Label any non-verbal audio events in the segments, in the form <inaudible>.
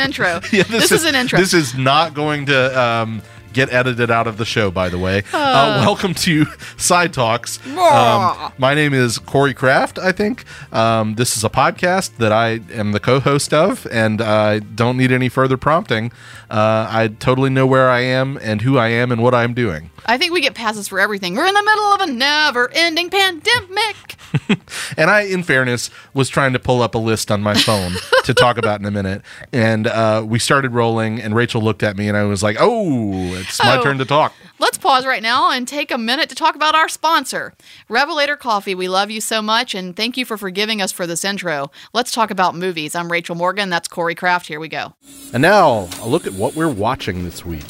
an intro. <laughs> Yeah, this, is, an intro. This is not going to um, get edited out of the show, by the way. Uh, welcome to <laughs> Side Talks. Um, my name is Corey Kraft, I think. Um, this is a podcast that I am the co host of, and I don't need any further prompting. Uh, I totally know where I am and who I am and what I'm doing. I think we get passes for everything. We're in the middle of a never-ending pandemic. <laughs> And I, in fairness, was trying to pull up a list on my phone <laughs> to talk about in a minute. And uh, we started rolling, and Rachel looked at me, and I was like, oh, it's my turn to talk. Let's pause right now and take a minute to talk about our sponsor, Revelator Coffee. We love you so much, and thank you for forgiving us for this intro. Let's talk about movies. I'm Rachel Morgan. That's Corey Kraft. Here we go. And now, a look at what we're watching this week.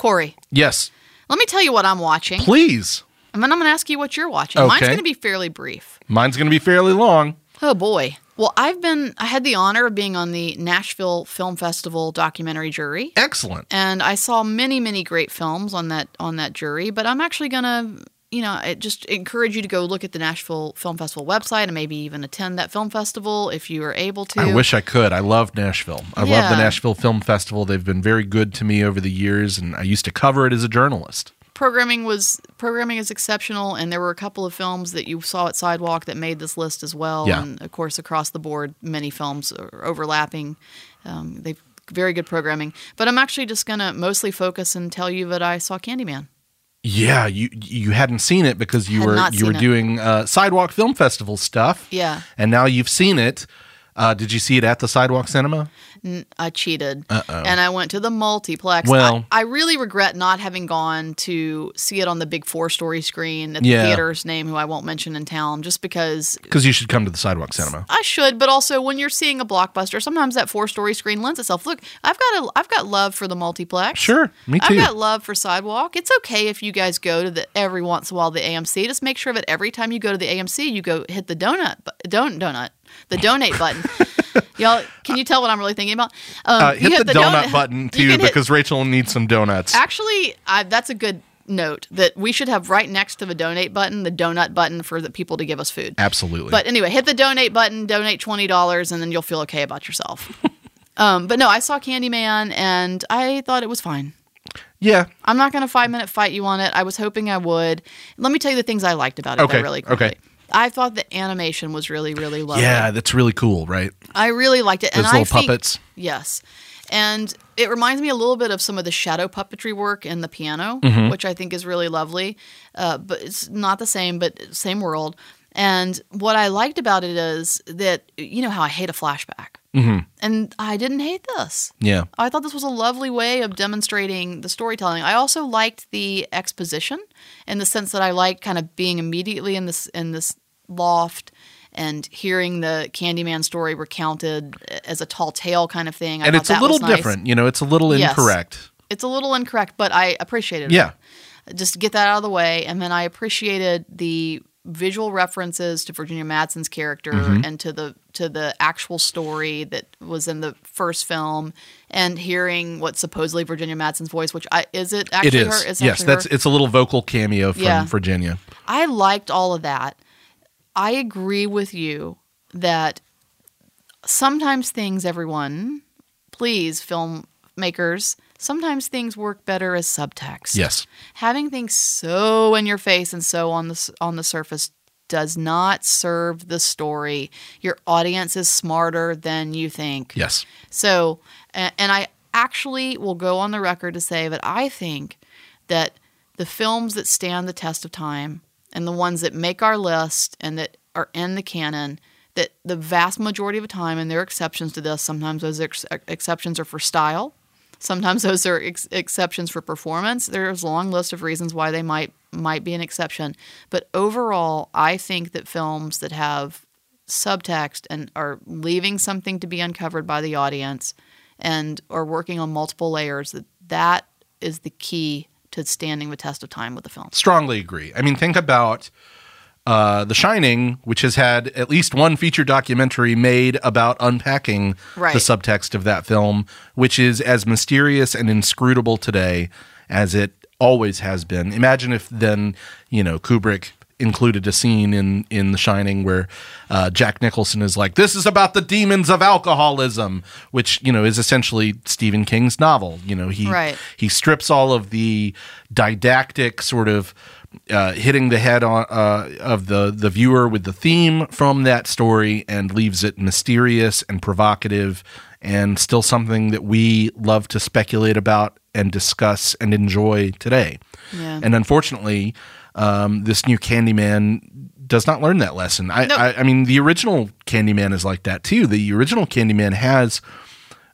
Corey, Yes, let me tell you what I'm watching, please. and then I'm going to ask you what you're watching. Okay. Mine's going to be fairly brief. Mine's going to be fairly long. Oh boy. Well, I've been I had the honor of being on the Nashville Film Festival documentary jury. Excellent. And I saw many, many great films on that on that jury, but I'm actually going to you know, I just encourage you to go look at the Nashville Film Festival website and maybe even attend that film festival if you are able to. I wish I could. I love Nashville. I love the Nashville Film Festival. They've been very good to me over the years, and I used to cover it as a journalist. Programming was programming is exceptional and there were a couple of films that you saw at sidewalk that made this list as well Yeah. and of course across the board many films are overlapping um, they've very good programming but i'm actually just going to mostly focus and tell you that i saw candyman Yeah, you you hadn't seen it because you Had were you were it. doing uh, Sidewalk Film Festival stuff. Yeah. and now you've seen it. Uh, did you see it at the Sidewalk Cinema? I cheated, and I went to the multiplex. Well- I, I really regret not having gone to see it on the big four-story screen at the Yeah. theater's name, who I won't mention in town, just because Because you should come to the Sidewalk Cinema. I should, but also when you're seeing a blockbuster, sometimes that four story screen lends itself. Look, I've got a, I've got love for the multiplex. Sure, me too. I've got love for Sidewalk. It's okay if you guys go to the every once in a while the AMC. Just make sure that every time you go to the AMC, you go hit the donut, don't donut, the donate button. <laughs> Y'all, can you tell what I'm really thinking about? Um, Uh, you hit the, donut, button <laughs> too hit- because Rachel needs some donuts. Actually, I, that's a good note that we should have right next to the donate button, the donut button for the people to give us food. Absolutely. But anyway, hit the donate button, donate twenty dollars, and then you'll feel okay about yourself. <laughs> um, but no, I saw Candyman, and I thought it was fine. yeah. I'm not going to five minute fight you on it. I was hoping I would. Let me tell you the things I liked about it. Okay, really quickly. okay. I thought the animation was really, really lovely. Yeah, that's really cool, right? I really liked it. Those and I little think- puppets. Yes. And it reminds me a little bit of some of the shadow puppetry work in the piano, Mm-hmm. which I think is really lovely. Uh, but it's not the same, but same world. And what I liked about it is that, you know, how I hate a flashback. Mm-hmm. And I didn't hate this. Yeah. I thought this was a lovely way of demonstrating the storytelling. I also liked the exposition in the sense that I liked kind of being immediately in this in this loft and hearing the Candyman story recounted as a tall tale kind of thing. I And it's a little nice. different. You know, it's a little Yes. incorrect. It's a little incorrect, but I appreciated it. Yeah. Just to get that out of the way, and then I appreciated the visual references to Virginia Madsen's character Mm-hmm. and to the to the actual story that was in the first film, and hearing what supposedly Virginia Madsen's voice, which I is it actually It is. her? It's yes, that's her? it's a little vocal cameo from Yeah. Virginia. I liked all of that. I agree with you that sometimes things, everyone, please, filmmakers, sometimes things work better as subtext. Yes. Having things so in your face and so on the on the surface does not serve the story. Your audience is smarter than you think. Yes. So, a- and I actually will go on the record to say that I think that the films that stand the test of time and the ones that make our list and that are in the canon, that the vast majority of the time, and there are exceptions to this, sometimes those ex- exceptions are for style, sometimes <laughs> those are ex- exceptions for performance. There's a long list of reasons why they might might be an exception, but overall, I think that films that have subtext and are leaving something to be uncovered by the audience and are working on multiple layers that that is the key to standing the test of time with the film. Strongly agree. I mean, think about uh, The Shining, which has had at least one feature documentary made about unpacking Right. the subtext of that film, which is as mysterious and inscrutable today as it always has been. Imagine if then, you know, Kubrick included a scene in in The Shining where uh, Jack Nicholson is like, "This is about the demons of alcoholism," which you know is essentially Stephen King's novel. You know, he Right. he strips all of the didactic sort of uh, hitting the head on uh, of the the viewer with the theme from that story and leaves it mysterious and provocative and still something that we love to speculate about and discuss and enjoy today. Yeah. And unfortunately, um, this new Candyman does not learn that lesson. I, Nope. I, I mean, the original Candyman is like that too. The original Candyman has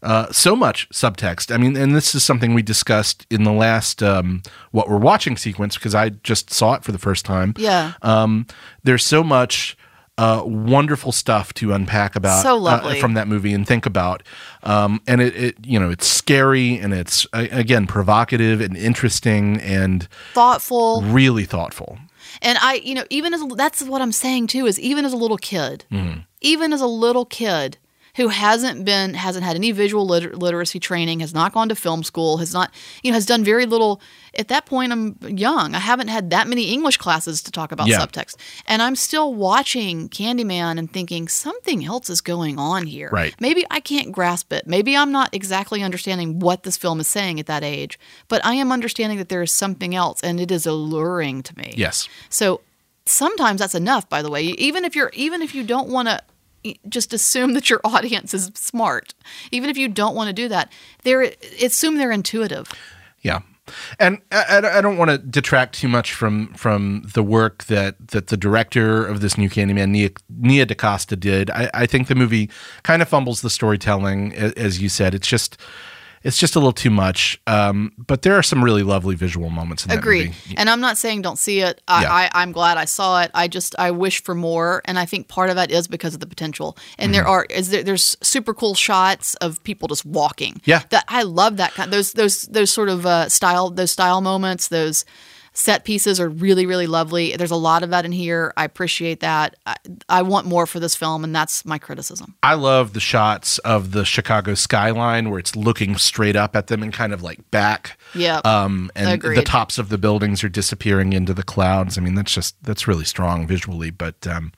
uh, so much subtext. I mean, and this is something we discussed in the last um, what we're watching sequence because I just saw it for the first time. Yeah. Um, there's so much uh, wonderful stuff to unpack about So uh, from that movie and think about. Um, and it, it, you know, it's scary and it's again provocative and interesting and Thoughtful. really thoughtful. And I, you know, even as that's what I'm saying too is even as a little kid, Mm-hmm. even as a little kid who hasn't been hasn't had any visual liter- literacy training, has not gone to film school, has not, you know, has done very little. At that point, I'm young. I haven't had that many English classes to talk about Yeah. subtext, and I'm still watching Candyman and thinking something else is going on here. Right. Maybe I can't grasp it. Maybe I'm not exactly understanding what this film is saying at that age, but I am understanding that there is something else, and it is alluring to me. Yes. So sometimes that's enough, by the way. Even if you're, even if you don't want to just assume that your <laughs> audience is smart, even if you don't want to do that, they're assume they're intuitive. Yeah. And I, I- don't want to detract too much from from the work that, that the director of this new Candyman, Nia, Nia DaCosta, did. I, I think the movie kind of fumbles the storytelling, as you said. It's just it's just a little too much. Um, but there are some really lovely visual moments in that Agreed. And I'm not saying don't see it. I, Yeah. I, I'm glad I saw it. I just I wish for more, and I think part of that is because of the potential. And there Mm-hmm. are is there, there's super cool shots of people just walking. Yeah. that I love that kind. Those those those sort of uh, style those style moments. Those set pieces are really really lovely. There's a lot of that in here. I appreciate that. I, I want more for this film, and that's my criticism. I love the shots of the Chicago skyline where it's looking straight up at them and kind of like back. Yep. Um, and the tops of the buildings are disappearing into the clouds. I mean, that's just that's really strong visually, but um,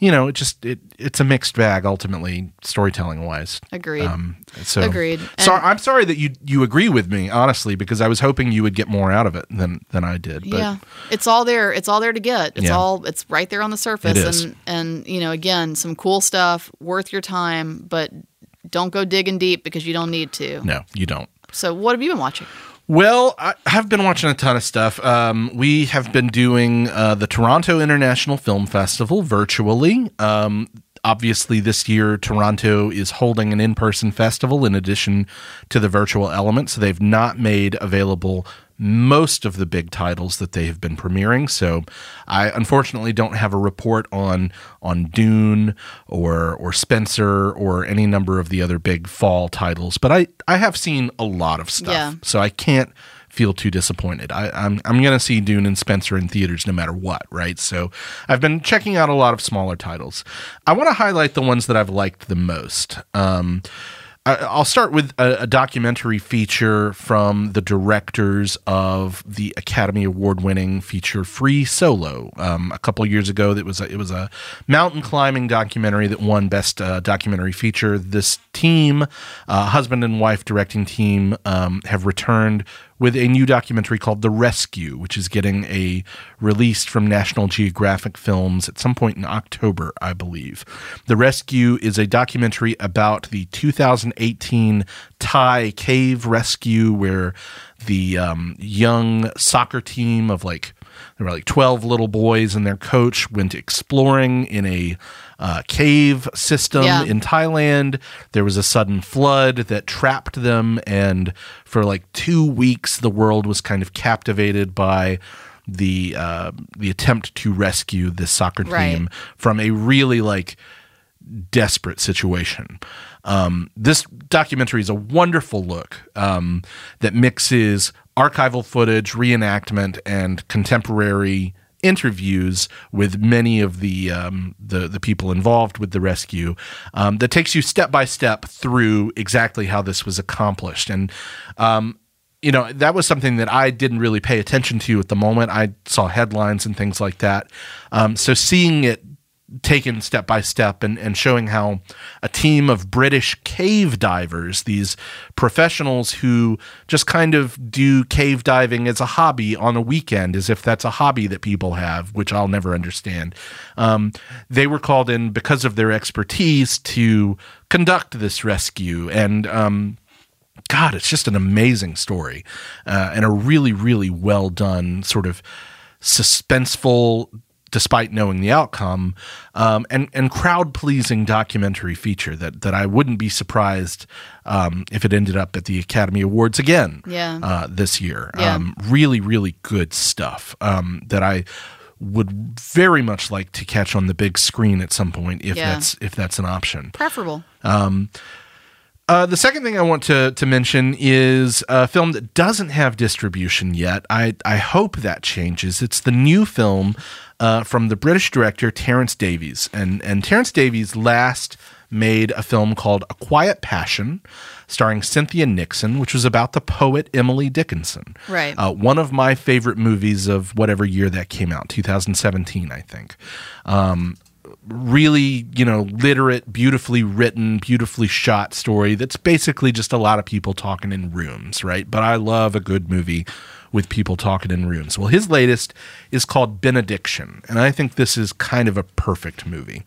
you know, it just it it's a mixed bag ultimately storytelling wise. Agreed. Um, so Agreed. So I'm sorry that you you agree with me honestly because I was hoping you would get more out of it than than I did. But yeah, it's all there. It's all there to get. It's Yeah. all. It's right there on the surface. It is. And and you know, again, some cool stuff, worth your time, but don't go digging deep because you don't need to. no, you don't. So, what have you been watching? Well, I have been watching a ton of stuff. Um, we have been doing uh, the Toronto International Film Festival virtually. Um, obviously, this year, Toronto is holding an in person festival in addition to the virtual element. So they've not made available most of the big titles that they have been premiering. So I unfortunately don't have a report on on Dune or or Spencer or any number of the other big fall titles, but I I have seen a lot of stuff. Yeah. So I can't feel too disappointed. I, I'm I'm gonna see Dune and Spencer in theaters no matter what, right? So I've been checking out a lot of smaller titles. I want to highlight the ones that I've liked the most. Um, I'll start with a, a documentary feature from the directors of the Academy Award-winning feature Free Solo. Um, a couple years ago, that was a, it was a mountain climbing documentary that won Best uh, Documentary Feature. This team, uh, husband and wife directing team, um, have returned with a new documentary called The Rescue, which is getting a release from National Geographic Films at some point in October, I believe. The Rescue is a documentary about the 2018 Thai cave rescue, where the um, young soccer team of like there were like 12 little boys and their coach went exploring in a uh, cave system Yeah. in Thailand. There was a sudden flood that trapped them, and for like two weeks, the world was kind of captivated by the uh, the attempt to rescue this soccer Right. team from a really like desperate situation. Um, this documentary is a wonderful look um, that mixes archival footage, reenactment, and contemporary interviews with many of the um, the, the people involved with the rescue. Um, that takes you step by step through exactly how this was accomplished and. Um, you know, that was something that I didn't really pay attention to at the moment. I saw headlines and things like that. Um, so seeing it taken step by step and, and showing how a team of British cave divers, these professionals who just kind of do cave diving as a hobby on a weekend, as if that's a hobby that people have, which I'll never understand. Um, they were called in because of their expertise to conduct this rescue. And, um, God, it's just an amazing story uh, and a really, really well done sort of suspenseful despite knowing the outcome, um, and and crowd pleasing documentary feature that that I wouldn't be surprised um, if it ended up at the Academy Awards again. Yeah. Uh, this year, Yeah. um, really really good stuff um, that I would very much like to catch on the big screen at some point if Yeah. that's if that's an option. Preferable. Uh, the second thing I want to to mention is a film that doesn't have distribution yet. I I hope that changes. It's the new film uh, from the British director Terence Davies, and and Terence Davies last made a film called A Quiet Passion, starring Cynthia Nixon, which was about the poet Emily Dickinson. Right. Uh, one of my favorite movies of whatever year that came out, 2017, I think really, you know, literate, beautifully written, beautifully shot story that's basically just a lot of people talking in rooms, right? But I love a good movie with people talking in rooms. Well, his latest is called Benediction, and I think this is kind of a perfect movie.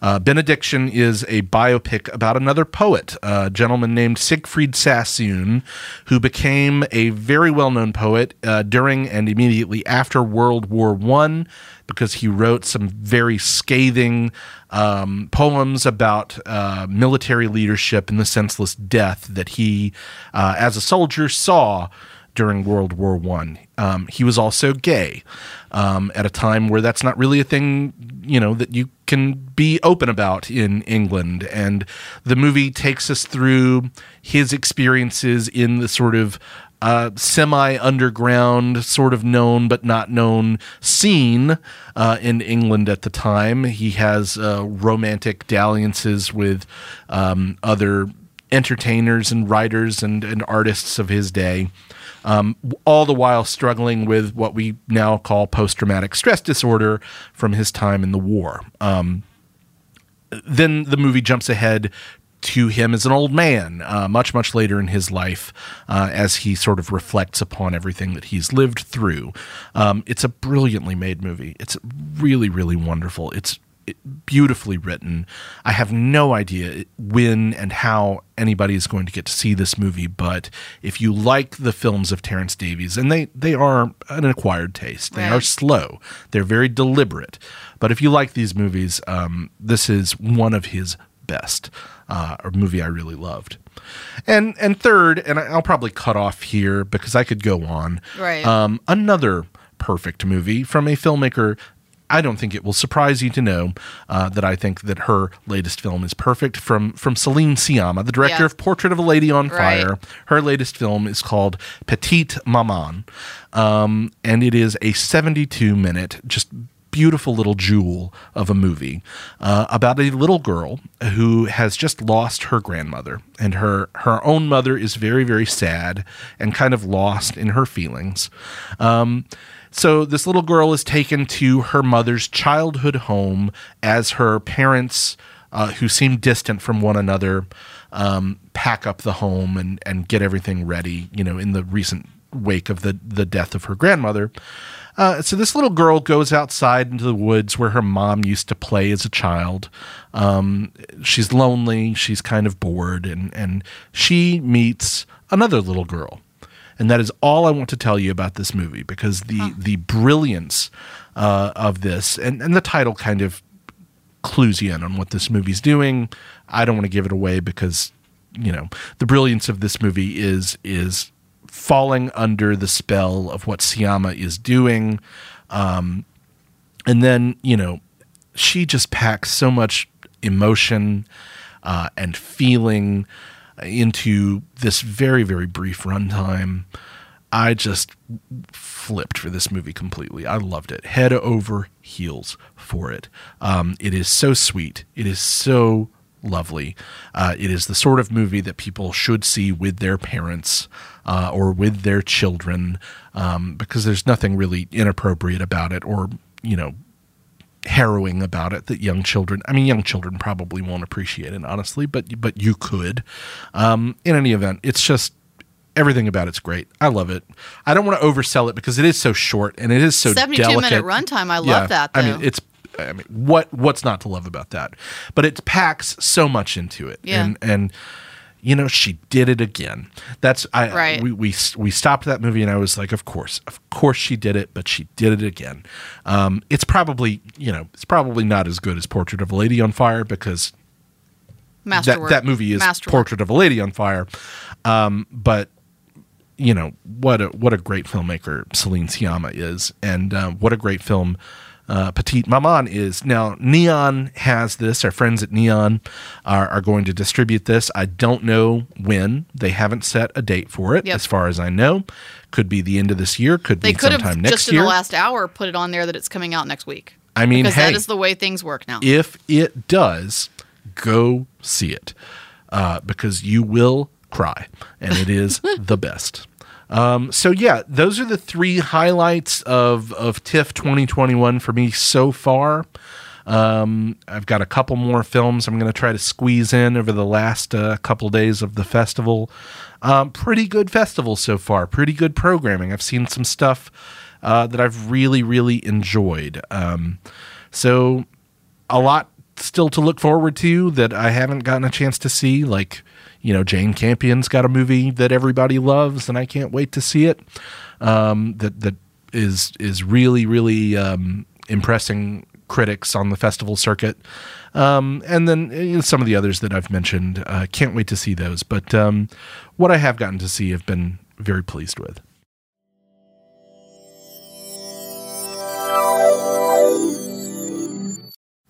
Uh, Benediction is a biopic about another poet, a gentleman named Siegfried Sassoon, who became a very well known poet uh, during and immediately after World War One because he wrote some very scathing um, poems about uh, military leadership and the senseless death that he, uh, as a soldier, saw during World War One. Um, he was also gay um, at a time where that's not really a thing, you know, that you can be open about in England. And the movie takes us through his experiences in the sort of uh, semi underground, sort of known but not known scene uh, in England at the time. He has uh, romantic dalliances with um, other entertainers and writers and, and artists of his day. Um, all the while struggling with what we now call post traumatic stress disorder from his time in the war. Um, then the movie jumps ahead to him as an old man, uh, much, much later in his life, uh, as he sort of reflects upon everything that he's lived through. Um, it's a brilliantly made movie. It's really, really wonderful. It's it- beautifully written. I have no idea when and how anybody is going to get to see this movie, but if you like the films of Terence Davies, and they, they are an acquired taste, they are slow, they're very deliberate. But if you like these movies, um, this is one of his best, uh, a movie I really loved. And and third, and I'll probably cut off here because I could go on. Right. Um, another perfect movie from a filmmaker. I don't think it will surprise you to know uh, that I think that her latest film is perfect. From from Celine Sciamma, the director Yeah. of Portrait of a Lady on Right. Fire. Her latest film is called Petite Maman, um, and it is a 72 minute, just beautiful little jewel of a movie uh, about a little girl who has just lost her grandmother, and her her own mother is very very sad and kind of lost in her feelings. Um, so this little girl is taken to her mother's childhood home as her parents, uh, who seem distant from one another, um, pack up the home and and get everything ready. You know, in the recent wake of the the death of her grandmother. Uh, so this little girl goes outside into the woods where her mom used to play as a child. Um, she's lonely. She's kind of bored, and and she meets another little girl, and that is all I want to tell you about this movie because the the brilliance uh, of this and and the title kind of clues you in on what this movie's doing. I don't want to give it away because you know the brilliance of this movie is is falling under the spell of what Sciamma is doing. Um, and then you know she just packs so much emotion uh, and feeling into this very very brief runtime. I just flipped for this movie completely. I loved it, head over heels for it. Um, it is so sweet. It is so lovely. Uh, it is the sort of movie that people should see with their parents uh, or with their children um, because there's nothing really inappropriate about it or, you know, harrowing about it that young children i mean young children probably won't appreciate it honestly but but you could. Um, in any event it's just everything about it's great. I love it. I don't want to oversell it because it is so short and it is so 72 delicate. minute runtime. I love that, i mean it's i mean what what's not to love about that? But it packs so much into it. Yeah. and and you know she did it again. That's i Right. we, we we stopped that movie and i was like of course of course she did it but she did it again. Um it's probably you know it's probably not as good as portrait of a lady on fire because that, that movie is Masterwork. portrait of a lady on fire. Um but you know what a what a great filmmaker Celine Sciamma is, and uh, what a great film uh, Petite Maman is. Now Neon has this. Our friends at Neon are, are going to distribute this. I don't know when. They haven't set a date for it, Yep. as far as I know. Could be the end of this year. Could They be could sometime have next just year. in the last hour put it on there that it's coming out next week. I mean, because hey, that is the way things work now. if it does, go see it uh, because you will cry, and it is <laughs> the best. Um, so yeah, those are the three highlights of of TIFF 2021 for me so far. Um, I've got a couple more films I'm going to try to squeeze in over the last uh, couple days of the festival. Um, pretty good festival so far. Pretty good programming. I've seen some stuff uh, that I've really, really enjoyed. Um, so a lot still to look forward to that I haven't gotten a chance to see. Like, you know, Jane Campion's got a movie that everybody loves, and I can't wait to see it. Um, that that is is really really um, impressing critics on the festival circuit. Um, and then you know, some of the others that I've mentioned, uh, can't wait to see those. But um, what I have gotten to see, I've been very pleased with.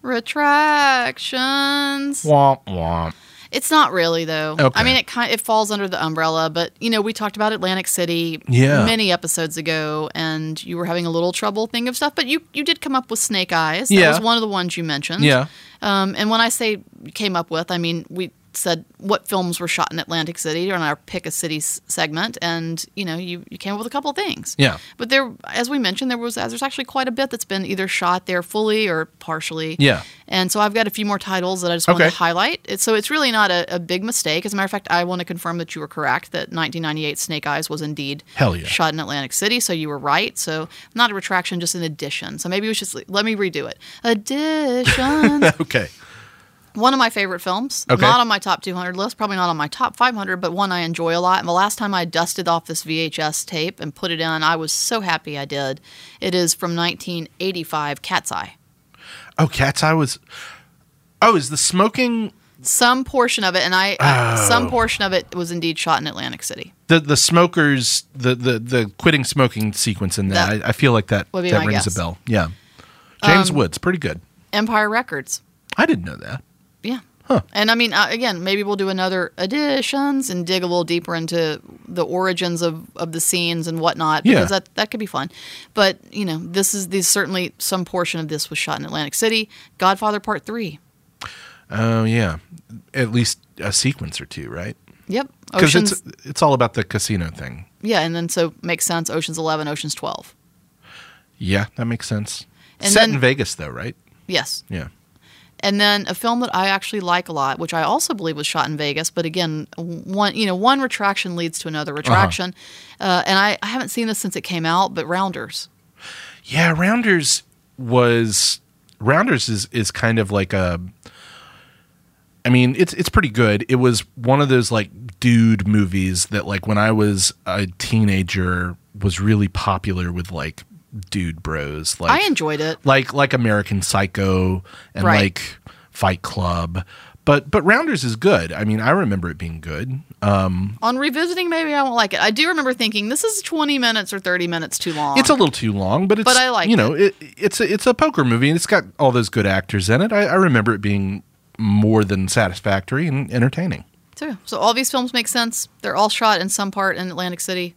Retractions. Womp womp. It's not really though. Okay. I mean, it kind it falls under the umbrella, but you know, we talked about Atlantic City Yeah. many episodes ago, and you were having a little trouble thinking of stuff, but you you did come up with Snake Eyes. That Yeah. was one of the ones you mentioned. Yeah. Um, and when I say came up with, I mean we said what films were shot in Atlantic City on our pick a city s- segment, and you know, you you came up with a couple of things. Yeah. But there, as we mentioned, there was as there's actually quite a bit that's been either shot there fully or partially. Yeah. And so I've got a few more titles that I just want Okay. to highlight. It, so it's really not a, a big mistake. As a matter of fact, I want to confirm that you were correct that 1998 Snake Eyes was indeed Hell yeah. shot in Atlantic City. So you were right. So not a retraction, just an addition. So maybe we should let me redo it. Addition. <laughs> Okay. One of my favorite films. Okay. Not on my top 200 list, probably not on my top 500, but one I enjoy a lot. And the last time I dusted off this VHS tape and put it in, I was so happy I did. It is from 1985, Cat's Eye. Oh, Cat's Eye was. Oh, is the smoking Some portion of it, and I, Oh. some portion of it was indeed shot in Atlantic City. the the smokers the the the quitting smoking sequence in that? That I, I feel like that that rings guess. a bell. Yeah. James Um, Woods, pretty good. Empire Records. I didn't know that. Yeah. And I mean, uh, again, maybe we'll do another editions and dig a little deeper into the origins of, of the scenes and whatnot because Yeah. that that could be fun. But you know, this is these certainly some portion of this was shot in Atlantic City. Godfather Part Three. Oh yeah, at least a sequence or two, right? Yep. Because it's it's all about the casino thing. yeah, and then so makes sense. Oceans Eleven, Oceans Twelve. Yeah, that makes sense. And Set then- in Vegas, though, right? Yes. Yeah. And then a film that I actually like a lot, which I also believe was shot in Vegas, but again, one you know one retraction leads to another retraction, uh and I, I haven't seen this since it came out, but Rounders. Yeah, Rounders was Rounders is is kind of like a I mean, it's it's pretty good. It was one of those like dude movies that like when I was a teenager was really popular with like dude bros. Like I enjoyed it. like like American Psycho and Right. like Fight Club. But but Rounders is good. I mean, I remember it being good. Um, On revisiting, maybe I won't like it. I do remember thinking this is 20 minutes or 30 minutes too long. it's a little too long, but it's But I like you know it. it's a it's a poker movie and it's got all those good actors in it. I, I remember it being more than satisfactory and entertaining. too. So all these films make sense. They're all shot in some part in Atlantic City.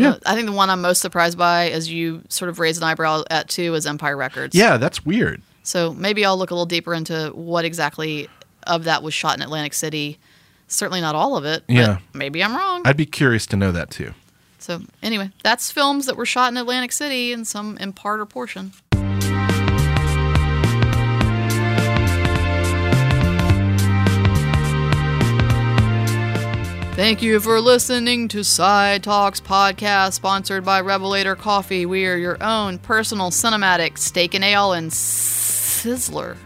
Yeah. Uh, I think the one I'm most surprised by, as you sort of raise an eyebrow at too, is Empire Records. Yeah, that's weird. So maybe I'll look a little deeper into what exactly of that was shot in Atlantic City. Certainly not all of it. but Yeah. maybe I'm wrong. I'd be curious to know that too. so anyway, that's films that were shot in Atlantic City in some in part or portion. Thank you for listening to Side Talks podcast, sponsored by Revelator Coffee. We are your own personal cinematic steak and ale and sizzler.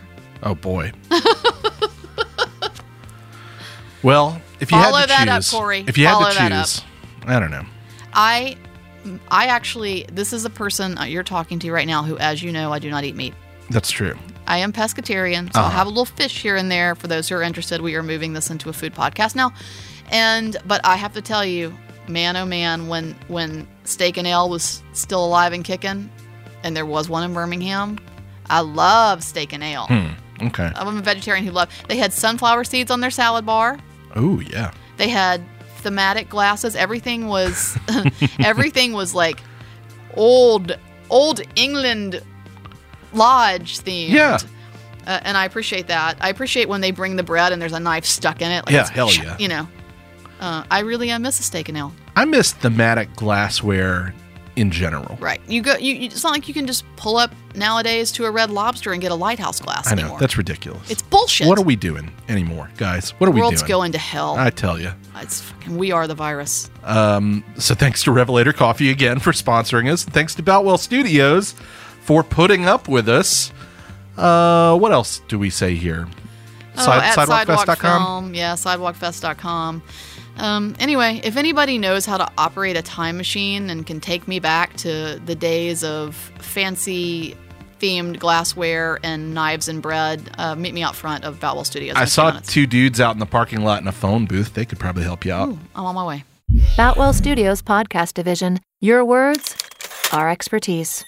Oh boy. <laughs> well, if you Follow had to that up, choose, Corey. if you Follow had to that up. choose, I don't know. I, I actually, this is a person uh, you're talking to right now who, as you know, I do not eat meat. That's true. I am pescatarian, so I'll Uh-huh. have a little fish here and there for those who are interested. We are moving this into a food podcast now, and but I have to tell you, man, oh man, when when Steak and Ale was still alive and kicking, and there was one in Birmingham, I love Steak and Ale. Hmm. Okay. I'm a vegetarian who love. They had sunflower seeds on their salad bar. Oh yeah. They had thematic glasses. Everything was <laughs> everything was like old old England lodge themed. Yeah. Uh, and I appreciate that. I appreciate when they bring the bread and there's a knife stuck in it. Like Yeah, hell yeah. You know, uh, I really uh, miss a steak and ale. I miss thematic glassware in general. Right. You go. You, it's not like you can just pull up nowadays to a Red Lobster and get a lighthouse glass I know anymore. that's ridiculous. it's bullshit. what are we doing anymore, guys? What are the we doing? world's going to hell. I tell you. it's fucking. We are the virus. So thanks to Revelator Coffee again for sponsoring us. Thanks to Boutwell Studios for putting up with us. Uh, what else do we say here? Oh, Side- at sidewalkfest.com? Film. Yeah, sidewalkfest.com. Um, anyway, if anybody knows how to operate a time machine and can take me back to the days of fancy themed glassware and knives and bread, uh, meet me out front of Boutwell Studios. in I a few saw minutes. two dudes out in the parking lot in a phone booth. They could probably help you out. Ooh, I'm on my way. Boutwell Studios Podcast Division. Your words, our expertise.